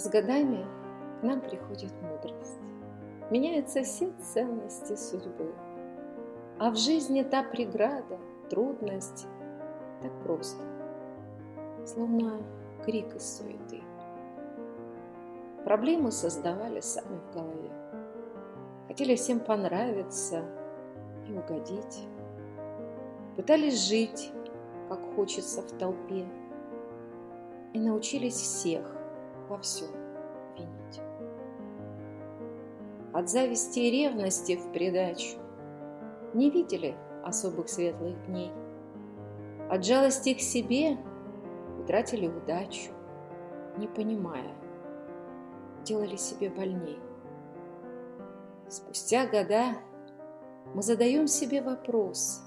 С годами к нам приходит мудрость. Меняются все ценности судьбы. А в жизни та преграда, трудность так просто, словно крик из суеты. Проблемы создавали сами в голове. Хотели всем понравиться и угодить. Пытались жить, как хочется в толпе. И научились всех во всем винить. От зависти и ревности в придачу не видели особых светлых дней. От жалости к себе утратили удачу, не понимая, делали себе больней. Спустя года мы задаем себе вопрос,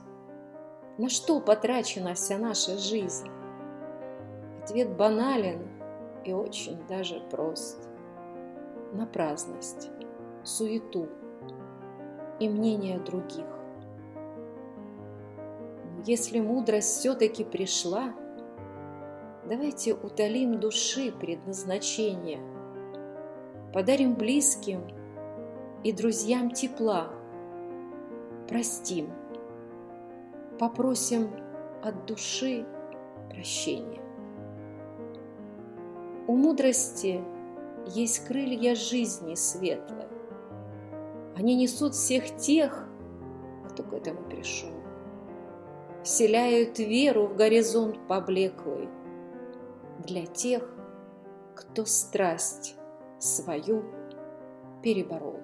на что потрачена вся наша жизнь? Ответ банален и очень даже прост. На праздность, суету и мнение других. Если мудрость все-таки пришла, давайте утолим души предназначение, подарим близким и друзьям тепла, простим, попросим от души прощения. У мудрости есть крылья жизни светлой. Они несут всех тех, кто к этому пришел. Вселяют веру в горизонт поблеклый для тех, кто страсть свою переборол.